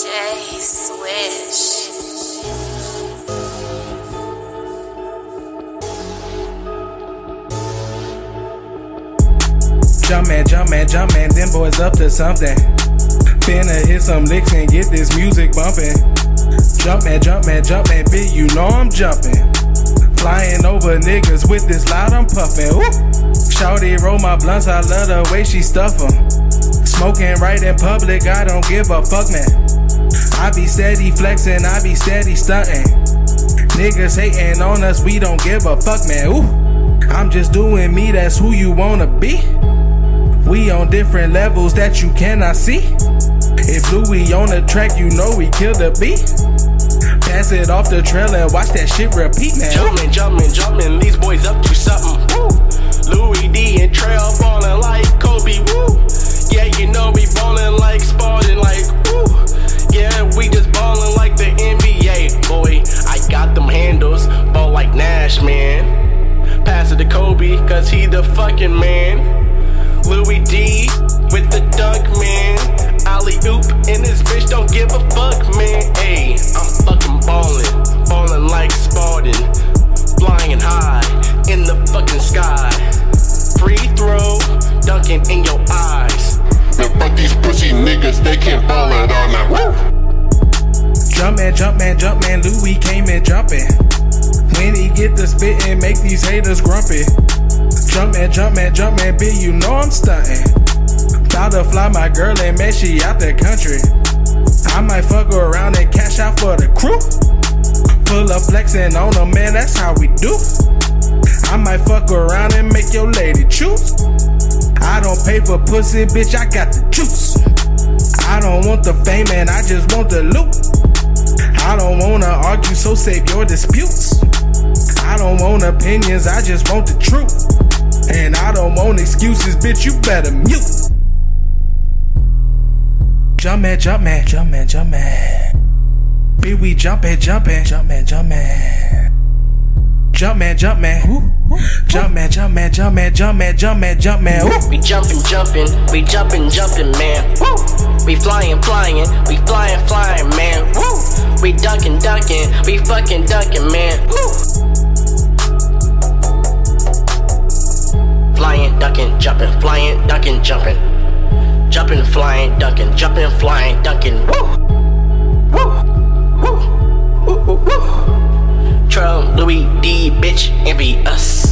J Swish. Jumpin', jumpin', jumpin', them boys up to something. Finna hit some licks and get this music bumpin'. Jumpin', jumpin', jumpin', bitch, you know I'm jumpin'. Flying over niggas with this loud, I'm puffin'. Ooh. Shawty roll my blunts, I love the way she stuff 'em. Smoking right in public, I don't give a fuck, man. I be steady flexing, I be steady stunting. Niggas hating on us, we don't give a fuck, man. Ooh, I'm just doing me, that's who you wanna be. We on different levels that you cannot see. If Louie on the track, you know we kill the beat. Pass it off the Trell and watch that shit repeat, man. Jumpin', jumpin', jumpin', these boys up to something. Woo. Louie D and Trell like man. Pass it to Kobe, cause he the fucking man. Louie D with the dunk, man. Alley oop and this bitch, don't give a fuck, man. Ayy, I'm fucking ballin', ballin' like Spalding, flying high in the fucking sky. Free throw, dunking in your eyes. Man, fuck these pussy niggas, they can't ball it all night. Woo! man, jump man, Louie came in jumpin'. When he get the spittin', make these haters grumpy. Jump man, jump man, jump man, bitch, you know I'm stuntin'. Bout to fly my girl and man, she out the country. I might fuck around and cash out for the crew. Pull up flexin' on them, man, that's how we do. I might fuck around and make your lady choose. I don't pay for pussy, bitch, I got the juice. I don't want the fame and I just want the loot. I don't wanna argue, so save your disputes. I don't want opinions, I just want the truth. And I don't want excuses, bitch, you better mute. Jumpin', jumpin', jumpin', jumpin'. Be we jumpin', jumpin', jumpin', jumpin'. Jumpin', jumpin'. Jumpin', jumpin', jumpin', jumpin', jumpin', jumpin'. Ooh. We jumpin', jumpin', we jumpin', jumpin', man. Woo! We flyin', flyin', we flyin', flyin', man. Woo! We dunkin', dunkin', we fucking dunkin', man. Woo! Flyin', duckin', jumpin', flyin', duckin', jumpin'. Jumpin', flyin', duckin', jumpin', flyin', duckin'. Woo! Woo! Woo! Woo! Woo! Woo! Trell Louie D, bitch, envy us.